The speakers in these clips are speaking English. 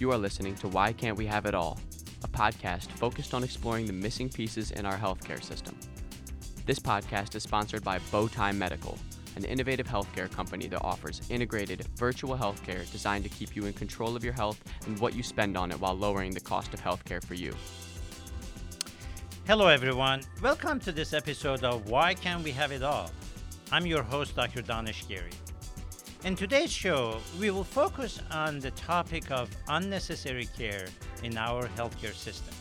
You are listening to Why Can't We Have It All, a podcast focused on exploring the missing pieces in our healthcare system. This podcast is sponsored by Bowtie Medical, an innovative healthcare company that offers integrated virtual healthcare designed to keep you in control of your health and what you spend on it while lowering the cost of healthcare for you. Hello, everyone. Welcome to this episode of Why Can't We Have It All? I'm your host, Dr. Daneshgari. In today's show, we will focus on the topic of unnecessary care in our healthcare system.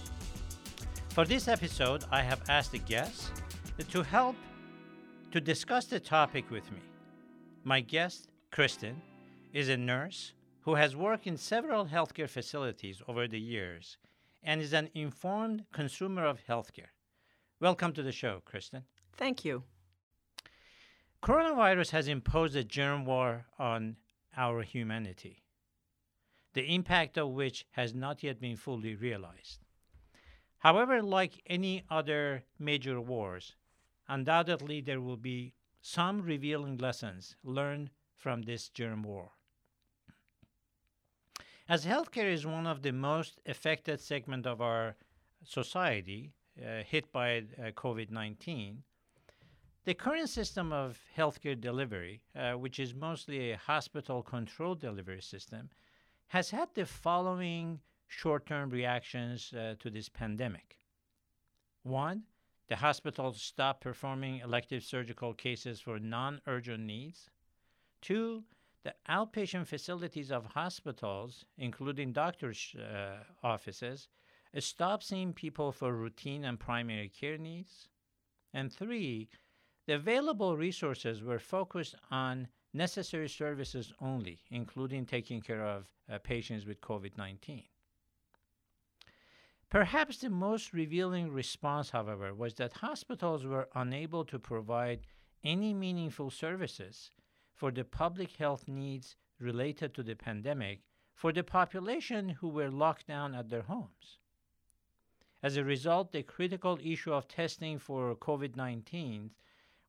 For this episode, I have asked a guest to help to discuss the topic with me. My guest, Kristen, is a nurse who has worked in several healthcare facilities over the years and is an informed consumer of healthcare. Welcome to the show, Kristen. Thank you. Coronavirus has imposed a germ war on our humanity, the impact of which has not yet been fully realized. However, like any other major wars, undoubtedly there will be some revealing lessons learned from this germ war. As healthcare is one of the most affected segment of our society uh, hit by uh, COVID-19, the current system of healthcare delivery, uh, which is mostly a hospital controlled delivery system, has had the following short term reactions uh, to this pandemic. One, the hospitals stopped performing elective surgical cases for non urgent needs. Two, the outpatient facilities of hospitals, including doctors' uh, offices, stopped seeing people for routine and primary care needs. And three, the available resources were focused on necessary services only, including taking care of uh, patients with COVID 19. Perhaps the most revealing response, however, was that hospitals were unable to provide any meaningful services for the public health needs related to the pandemic for the population who were locked down at their homes. As a result, the critical issue of testing for COVID 19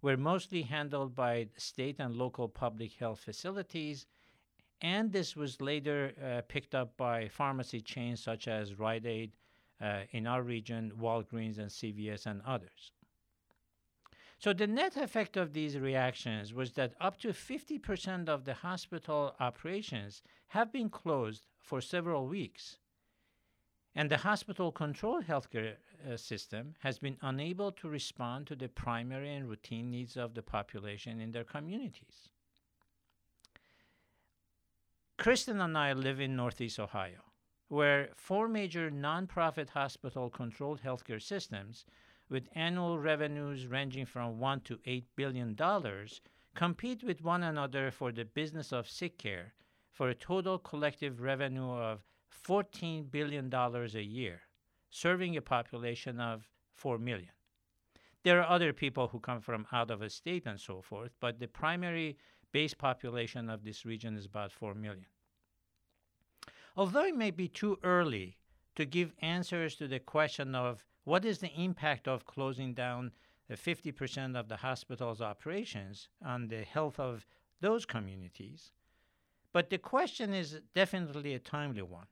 were mostly handled by state and local public health facilities, and this was later uh, picked up by pharmacy chains such as Rite Aid uh, in our region, Walgreens and CVS and others. So the net effect of these reactions was that up to 50% of the hospital operations have been closed for several weeks. And the hospital controlled healthcare uh, system has been unable to respond to the primary and routine needs of the population in their communities. Kristen and I live in Northeast Ohio, where four major nonprofit hospital controlled healthcare systems with annual revenues ranging from 1 to 8 billion dollars compete with one another for the business of sick care for a total collective revenue of 14 billion dollars a year, serving a population of 4 million. There are other people who come from out of a state and so forth, but the primary base population of this region is about 4 million. Although it may be too early to give answers to the question of what is the impact of closing down 50% of the hospital's operations on the health of those communities? But the question is definitely a timely one,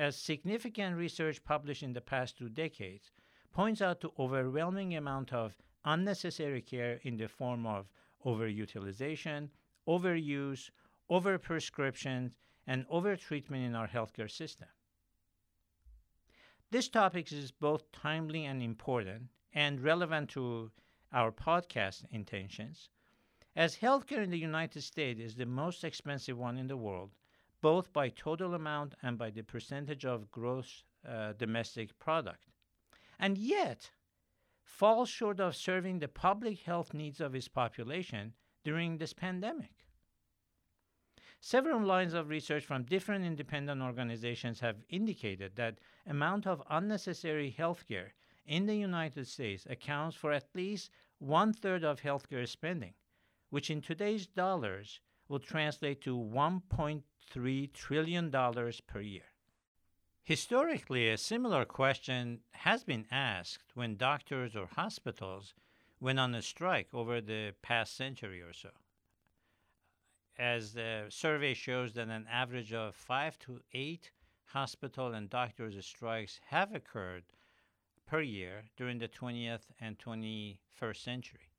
as significant research published in the past two decades points out to overwhelming amount of unnecessary care in the form of overutilization, overuse, overprescription, and overtreatment in our healthcare system. This topic is both timely and important and relevant to our podcast intentions, as healthcare in the United States is the most expensive one in the world, both by total amount and by the percentage of gross uh, domestic product, and yet falls short of serving the public health needs of its population during this pandemic. Several lines of research from different independent organizations have indicated that amount of unnecessary healthcare in the United States accounts for at least one third of healthcare spending, which in today's dollars will translate to $1.3 trillion per year. Historically, a similar question has been asked when doctors or hospitals went on a strike over the past century or so as the survey shows that an average of five to eight hospital and doctors' strikes have occurred per year during the 20th and 21st century.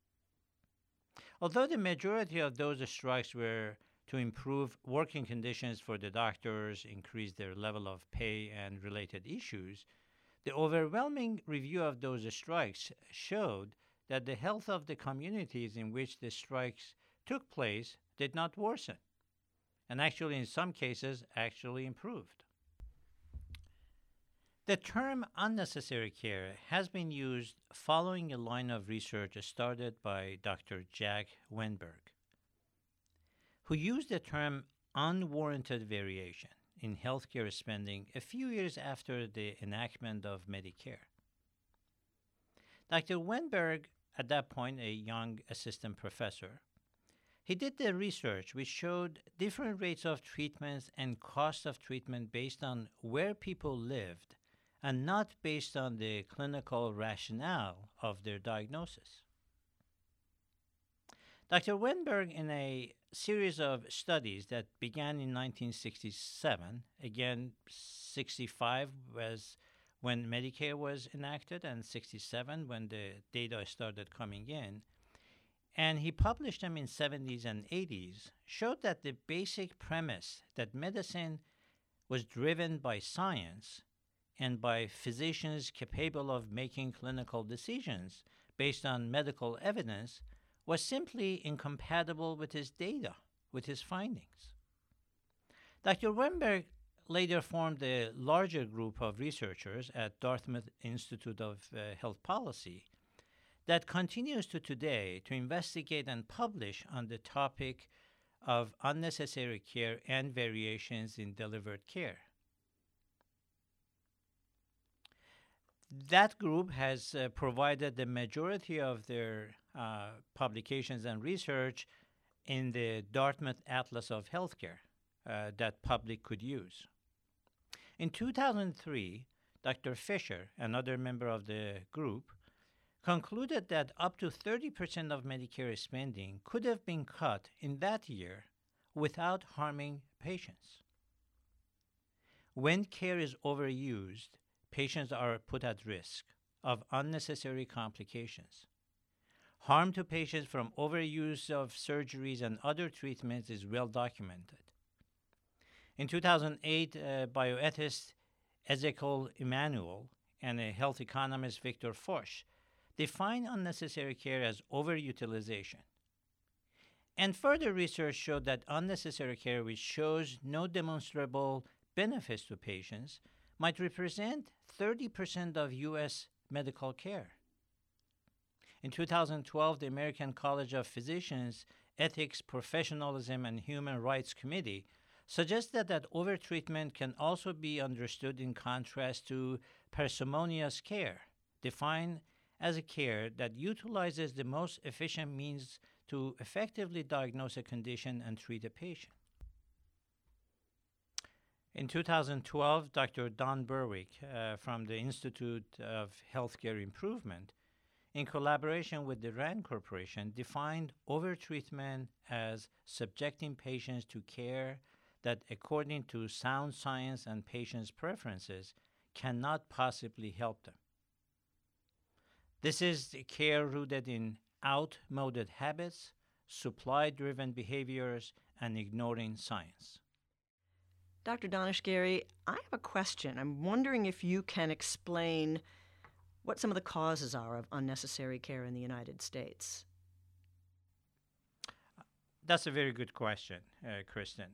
Although the majority of those strikes were to improve working conditions for the doctors, increase their level of pay, and related issues, the overwhelming review of those strikes showed that the health of the communities in which the strikes took place did not worsen, and actually, in some cases, actually improved. The term unnecessary care has been used following a line of research started by Dr. Jack Wennberg, who used the term unwarranted variation in healthcare spending a few years after the enactment of Medicare. Dr. Wennberg, at that point a young assistant professor, he did the research which showed different rates of treatments and cost of treatment based on where people lived and not based on the clinical rationale of their diagnosis. Dr. Wennberg, in a series of studies that began in 1967, again, 65 was when Medicare was enacted, and 67 when the data started coming in, and he published them in 70s and 80s, showed that the basic premise that medicine was driven by science and by physicians capable of making clinical decisions based on medical evidence was simply incompatible with his data, with his findings. Dr. Wennberg later formed a larger group of researchers at Dartmouth Institute of uh, Health Policy that continues to today to investigate and publish on the topic of unnecessary care and variations in delivered care. That group has uh, provided the majority of their uh, publications and research in the Dartmouth Atlas of Healthcare uh, that public could use. In 2003, Dr. Fisher, another member of the group, concluded that up to 30% of Medicare spending could have been cut in that year without harming patients. When care is overused, patients are put at risk of unnecessary complications. Harm to patients from overuse of surgeries and other treatments is well documented. In 2008, uh, bioethicist Ezekiel Emanuel and a health economist Victor Fuchs defined unnecessary care as overutilization. And further research showed that unnecessary care, which shows no demonstrable benefits to patients, might represent 30% of U.S. medical care. In 2012, the American College of Physicians Ethics, Professionalism, and Human Rights Committee suggested that overtreatment can also be understood in contrast to parsimonious care, defined as a care that utilizes the most efficient means to effectively diagnose a condition and treat a patient. In 2012, Dr. Don Berwick uh, from the Institute of Healthcare Improvement, in collaboration with the RAND Corporation, defined overtreatment as subjecting patients to care that, according to sound science and patients' preferences, cannot possibly help them. This is care rooted in outmoded habits, supply driven behaviors, and ignoring science. Dr. Daneshgari, I have a question. I'm wondering if you can explain what some of the causes are of unnecessary care in the United States. That's a very good question, uh, Kristen.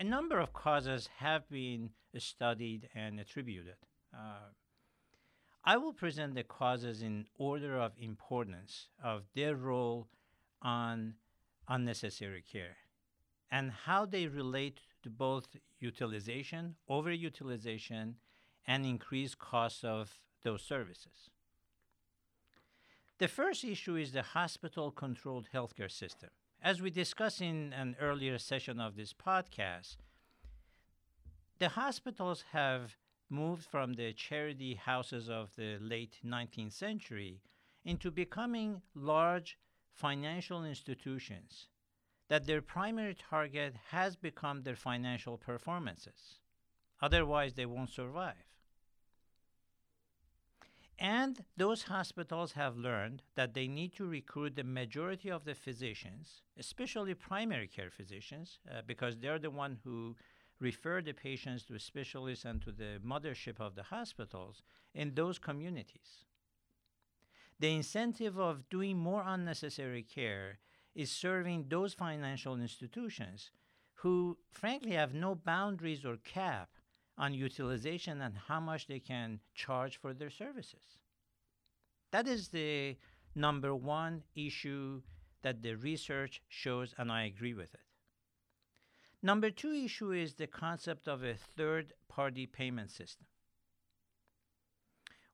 A number of causes have been studied and attributed. Uh, I will present the causes in order of importance of their role on unnecessary care and how they relate to both utilization, overutilization, and increased costs of those services. The first issue is the hospital controlled healthcare system. As we discussed in an earlier session of this podcast, the hospitals have moved from the charity houses of the late 19th century into becoming large financial institutions that their primary target has become their financial performances. Otherwise, they won't survive. And those hospitals have learned that they need to recruit the majority of the physicians, especially primary care physicians, uh, because they're the one who refer the patients to specialists and to the mothership of the hospitals in those communities. The incentive of doing more unnecessary care is serving those financial institutions who, frankly, have no boundaries or cap on utilization and how much they can charge for their services. That is the number one issue that the research shows, and I agree with it. Number two issue is the concept of a third party payment system.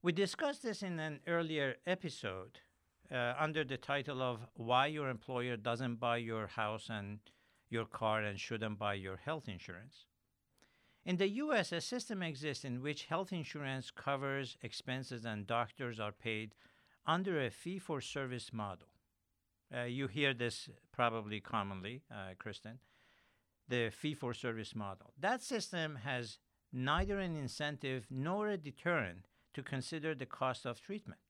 We discussed this in an earlier episode uh, under the title of Why Your Employer Doesn't Buy Your House and Your Car and Shouldn't Buy Your Health Insurance. In the US, a system exists in which health insurance covers expenses and doctors are paid under a fee for service model. Uh, you hear this probably commonly, uh, Kristen, the fee for service model. That system has neither an incentive nor a deterrent to consider the cost of treatment.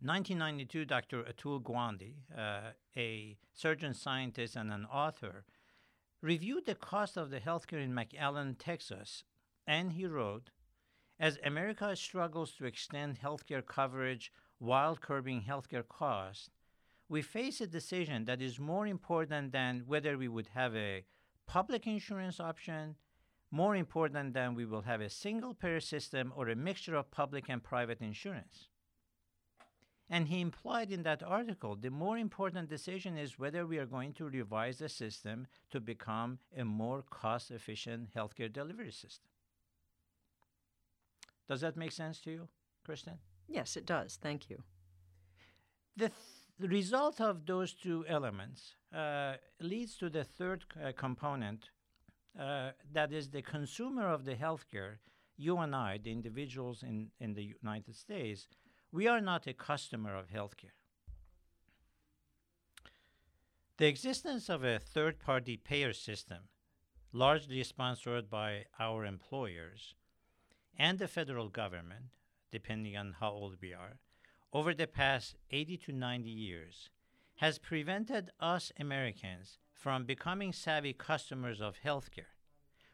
1992, Dr. Atul Gawande, uh, a surgeon scientist and an author, reviewed the cost of the healthcare in McAllen, Texas, and he wrote As America struggles to extend healthcare coverage while curbing healthcare costs, we face a decision that is more important than whether we would have a public insurance option, more important than we will have a single payer system or a mixture of public and private insurance. And he implied in that article the more important decision is whether we are going to revise the system to become a more cost efficient healthcare delivery system. Does that make sense to you, Kristen? Yes, it does. Thank you. The, th- the result of those two elements uh, leads to the third uh, component uh, that is the consumer of the healthcare, you and I, the individuals in, in the United States, we are not a customer of healthcare. The existence of a third party payer system, largely sponsored by our employers and the federal government, depending on how old we are, over the past 80 to 90 years, has prevented us Americans from becoming savvy customers of healthcare,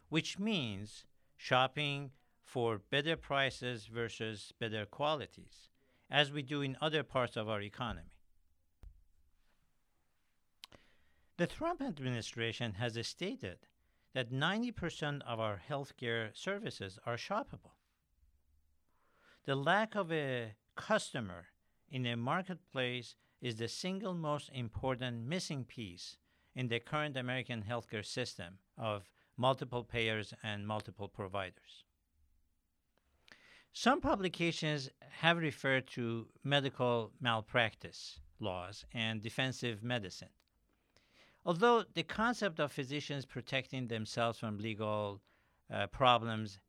which means shopping for better prices versus better qualities, as we do in other parts of our economy. The Trump administration has stated that 90% of our healthcare services are shoppable. The lack of a customer in a marketplace is the single most important missing piece in the current American healthcare system of multiple payers and multiple providers. Some publications have referred to medical malpractice laws and defensive medicine. Although the concept of physicians protecting themselves from legal uh, problems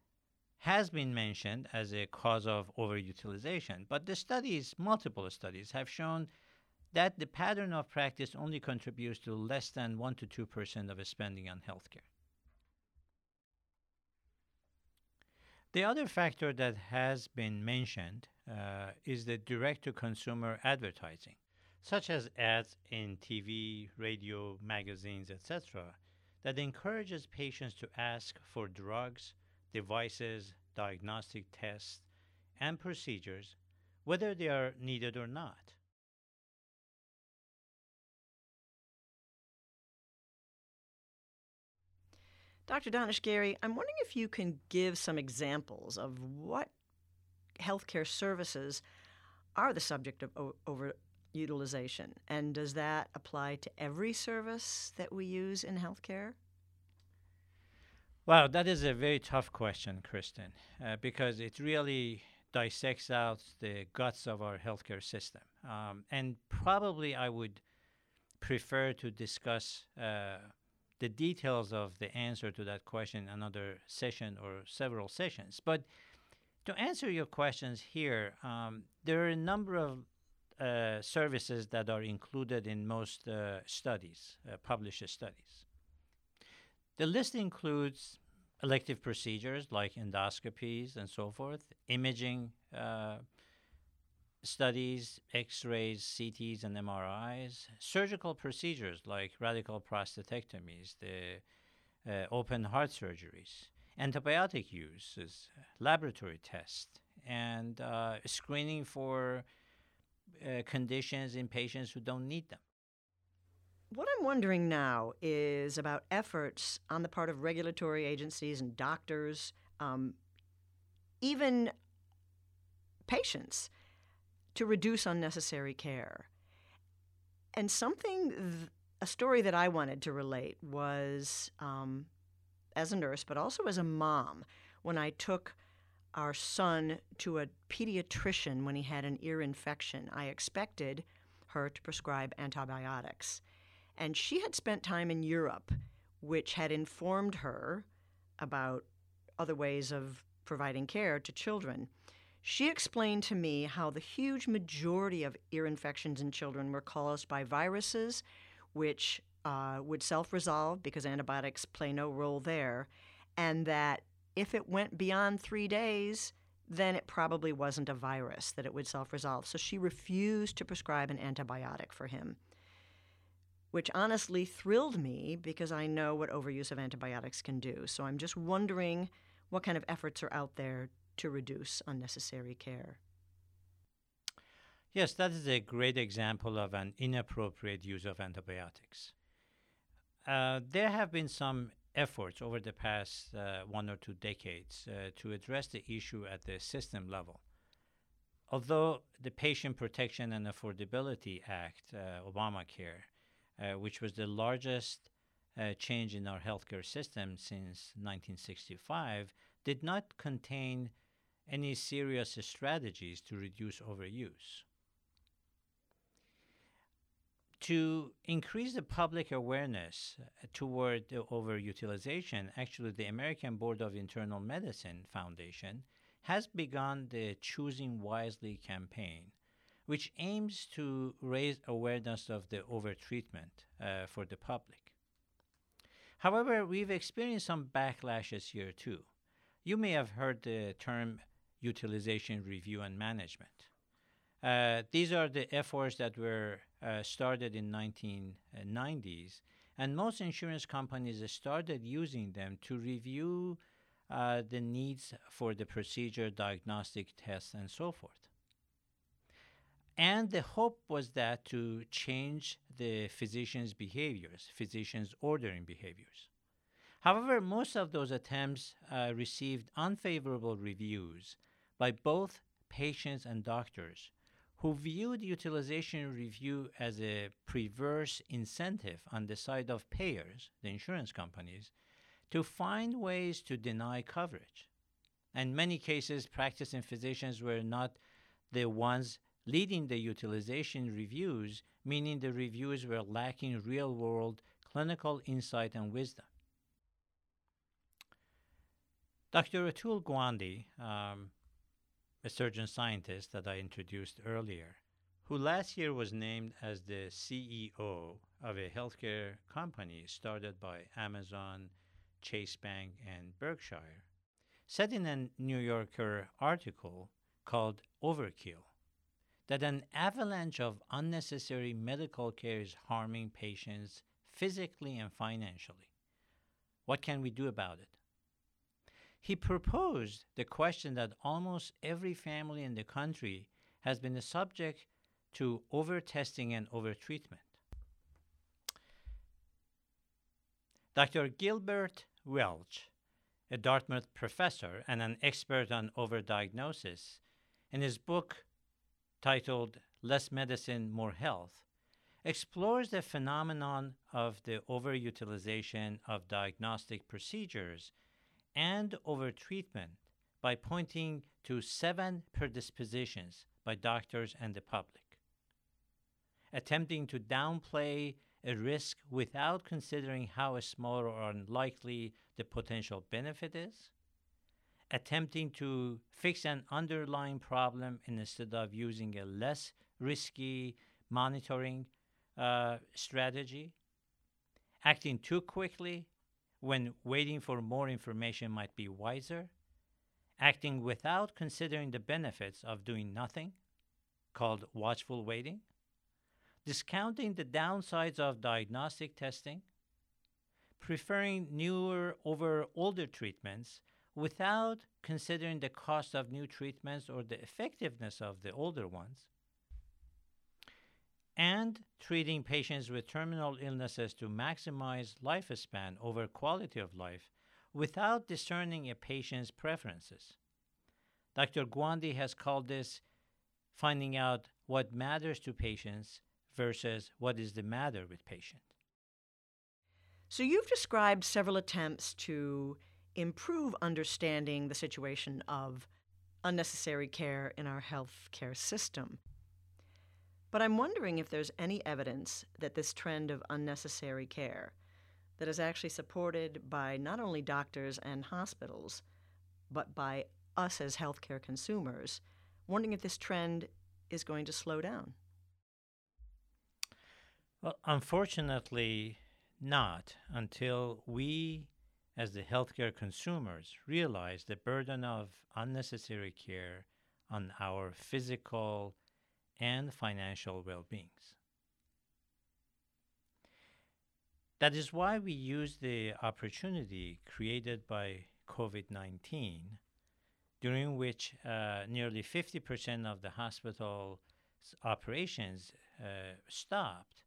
has been mentioned as a cause of overutilization, but the studies, multiple studies, have shown that the pattern of practice only contributes to less than 1 to 2% of spending on healthcare. The other factor that has been mentioned uh, is the direct to consumer advertising, such as ads in TV, radio, magazines, etc., that encourages patients to ask for drugs, devices, diagnostic tests, and procedures, whether they are needed or not. Dr. Daneshgari, I'm wondering if you can give some examples of what healthcare services are the subject of o- overutilization, and does that apply to every service that we use in healthcare? Wow, that is a very tough question, Kristen, uh, because it really dissects out the guts of our healthcare system. Um, and probably I would prefer to discuss uh, the details of the answer to that question another session or several sessions. But to answer your questions here, um, there are a number of uh, services that are included in most uh, studies, uh, published studies. The list includes elective procedures like endoscopies and so forth, imaging uh, studies, x rays, CTs, and MRIs, surgical procedures like radical prostatectomies, the uh, open heart surgeries, antibiotic use, laboratory tests, and uh, screening for uh, conditions in patients who don't need them. What I'm wondering now is about efforts on the part of regulatory agencies and doctors, um, even patients, to reduce unnecessary care. And something, th- a story that I wanted to relate was um, as a nurse, but also as a mom, when I took our son to a pediatrician when he had an ear infection. I expected her to prescribe antibiotics. And she had spent time in Europe, which had informed her about other ways of providing care to children. She explained to me how the huge majority of ear infections in children were caused by viruses, which uh, would self resolve because antibiotics play no role there, and that if it went beyond three days, then it probably wasn't a virus, that it would self resolve. So she refused to prescribe an antibiotic for him which honestly thrilled me because I know what overuse of antibiotics can do. So I'm just wondering what kind of efforts are out there to reduce unnecessary care. Yes, that is a great example of an inappropriate use of antibiotics. Uh, there have been some efforts over the past uh, one or two decades uh, to address the issue at the system level. Although the Patient Protection and Affordability Act, uh, Obamacare, uh, which was the largest uh, change in our healthcare system since 1965, did not contain any serious strategies to reduce overuse. To increase the public awareness uh, toward overutilization, actually, the American Board of Internal Medicine Foundation has begun the Choosing Wisely campaign which aims to raise awareness of the overtreatment uh, for the public. However, we've experienced some backlashes here too. You may have heard the term utilization review and management. Uh, these are the efforts that were uh, started in 1990s, and most insurance companies started using them to review uh, the needs for the procedure, diagnostic tests, and so forth. And the hope was that to change the physician's behaviors, physician's ordering behaviors. However, most of those attempts uh, received unfavorable reviews by both patients and doctors who viewed utilization review as a perverse incentive on the side of payers, the insurance companies, to find ways to deny coverage. In many cases, practicing physicians were not the ones leading the utilization reviews, meaning the reviews were lacking real world clinical insight and wisdom. Dr. Atul Gawande, um, a surgeon scientist that I introduced earlier, who last year was named as the CEO of a healthcare company started by Amazon, Chase Bank, and Berkshire, said in a New Yorker article called Overkill that an avalanche of unnecessary medical care is harming patients physically and financially. What can we do about it? He proposed the question that almost every family in the country has been subject to over-testing and over-treatment. Dr. Gilbert Welch, a Dartmouth professor and an expert on overdiagnosis, in his book titled Less Medicine, More Health, explores the phenomenon of the overutilization of diagnostic procedures and overtreatment by pointing to seven predispositions by doctors and the public. Attempting to downplay a risk without considering how small or unlikely the potential benefit is, attempting to fix an underlying problem instead of using a less risky monitoring uh, strategy, acting too quickly when waiting for more information might be wiser, acting without considering the benefits of doing nothing, called watchful waiting, discounting the downsides of diagnostic testing, preferring newer over older treatments without considering the cost of new treatments or the effectiveness of the older ones, and treating patients with terminal illnesses to maximize lifespan over quality of life without discerning a patient's preferences. Dr. Gawande has called this finding out what matters to patients versus what is the matter with patient. So you've described several attempts to improve understanding the situation of unnecessary care in our healthcare system. But I'm wondering if there's any evidence that this trend of unnecessary care that is actually supported by not only doctors and hospitals, but by us as healthcare consumers, wondering if this trend is going to slow down. Well, unfortunately, not until we, as the healthcare consumers, realize the burden of unnecessary care on our physical and financial well beings. That is why we use the opportunity created by COVID 19, during which uh, nearly 50% of the hospital's operations uh, stopped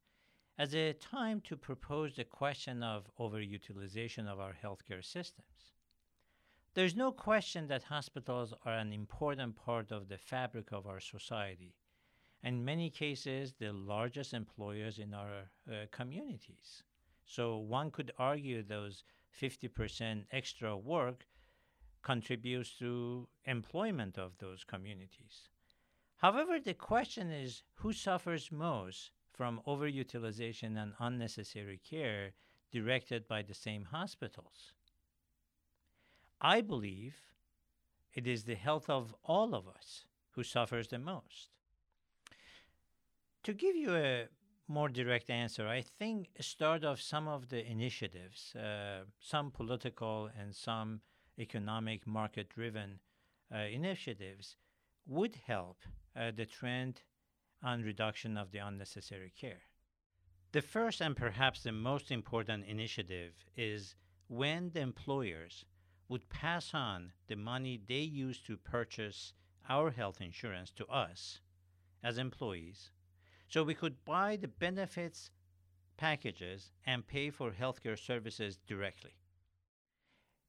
as a time to propose the question of overutilization of our healthcare systems. There's no question that hospitals are an important part of the fabric of our society, and in many cases, the largest employers in our uh, communities. So one could argue those 50% extra work contributes to employment of those communities. However, the question is who suffers most from overutilization and unnecessary care directed by the same hospitals. I believe it is the health of all of us who suffers the most. To give you a more direct answer, I think start of some of the initiatives, uh, some political and some economic market driven uh, initiatives would help uh, the trend on reduction of the unnecessary care. The first and perhaps the most important initiative is when the employers would pass on the money they use to purchase our health insurance to us as employees so we could buy the benefits packages and pay for healthcare services directly.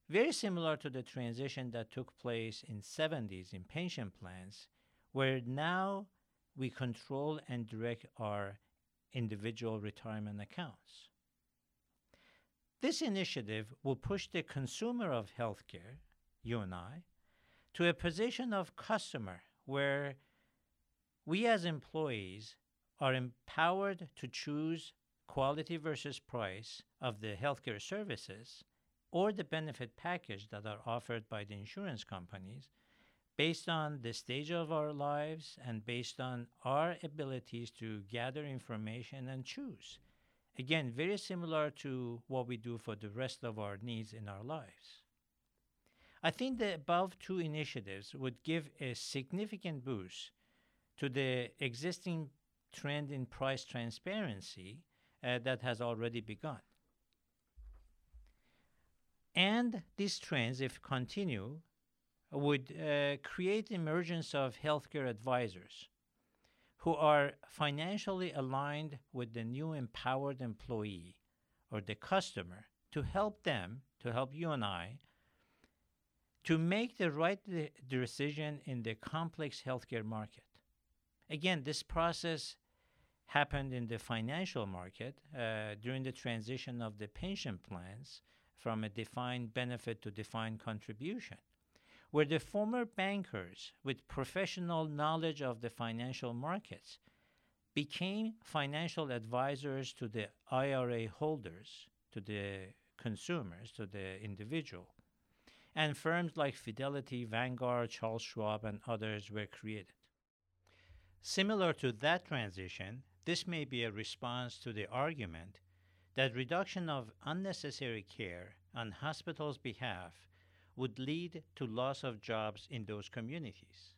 Very similar to the transition that took place in 70s in pension plans where now we control and direct our individual retirement accounts. This initiative will push the consumer of healthcare, you and I, to a position of customer where we as employees are empowered to choose quality versus price of the healthcare services or the benefit package that are offered by the insurance companies based on the stage of our lives and based on our abilities to gather information and choose. Again, very similar to what we do for the rest of our needs in our lives. I think the above two initiatives would give a significant boost to the existing trend in price transparency uh, that has already begun. And these trends, if continue, would uh, create emergence of healthcare advisors who are financially aligned with the new empowered employee or the customer to help them, to help you and I, to make the right de- decision in the complex healthcare market. Again, this process happened in the financial market uh, during the transition of the pension plans from a defined benefit to defined contribution where the former bankers with professional knowledge of the financial markets became financial advisors to the IRA holders, to the consumers, to the individual. And firms like Fidelity, Vanguard, Charles Schwab, and others were created. Similar to that transition, this may be a response to the argument that reduction of unnecessary care on hospitals' behalf would lead to loss of jobs in those communities.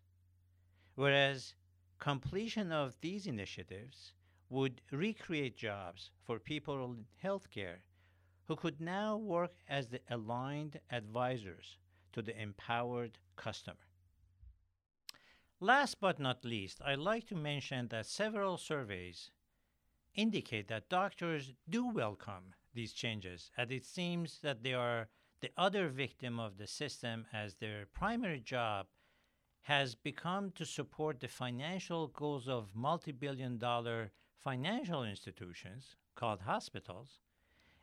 Whereas completion of these initiatives would recreate jobs for people in healthcare who could now work as the aligned advisors to the empowered customer. Last but not least, I'd like to mention that several surveys indicate that doctors do welcome these changes, as it seems that they are the other victim of the system as their primary job has become to support the financial goals of multi billion dollar financial institutions called hospitals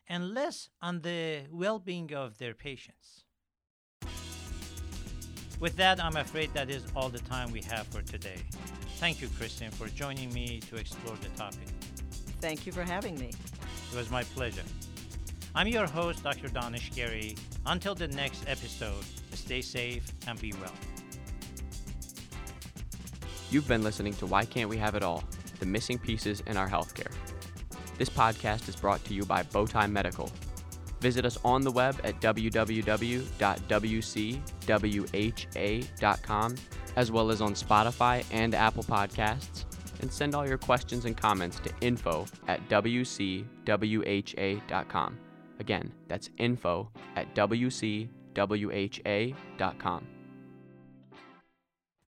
and less on the well being of their patients. With that, I'm afraid that is all the time we have for today. Thank you, Kristen, for joining me to explore the topic. Thank you for having me. It was my pleasure. I'm your host, Dr. Daneshgari. Until the next episode, stay safe and be well. You've been listening to Why Can't We Have It All? The Missing Pieces in Our Healthcare. This podcast is brought to you by Bowtie Medical. Visit us on the web at www.wcwha.com, as well as on Spotify and Apple Podcasts, and send all your questions and comments to info at wcwha.com. Again, that's info at wcwha.com.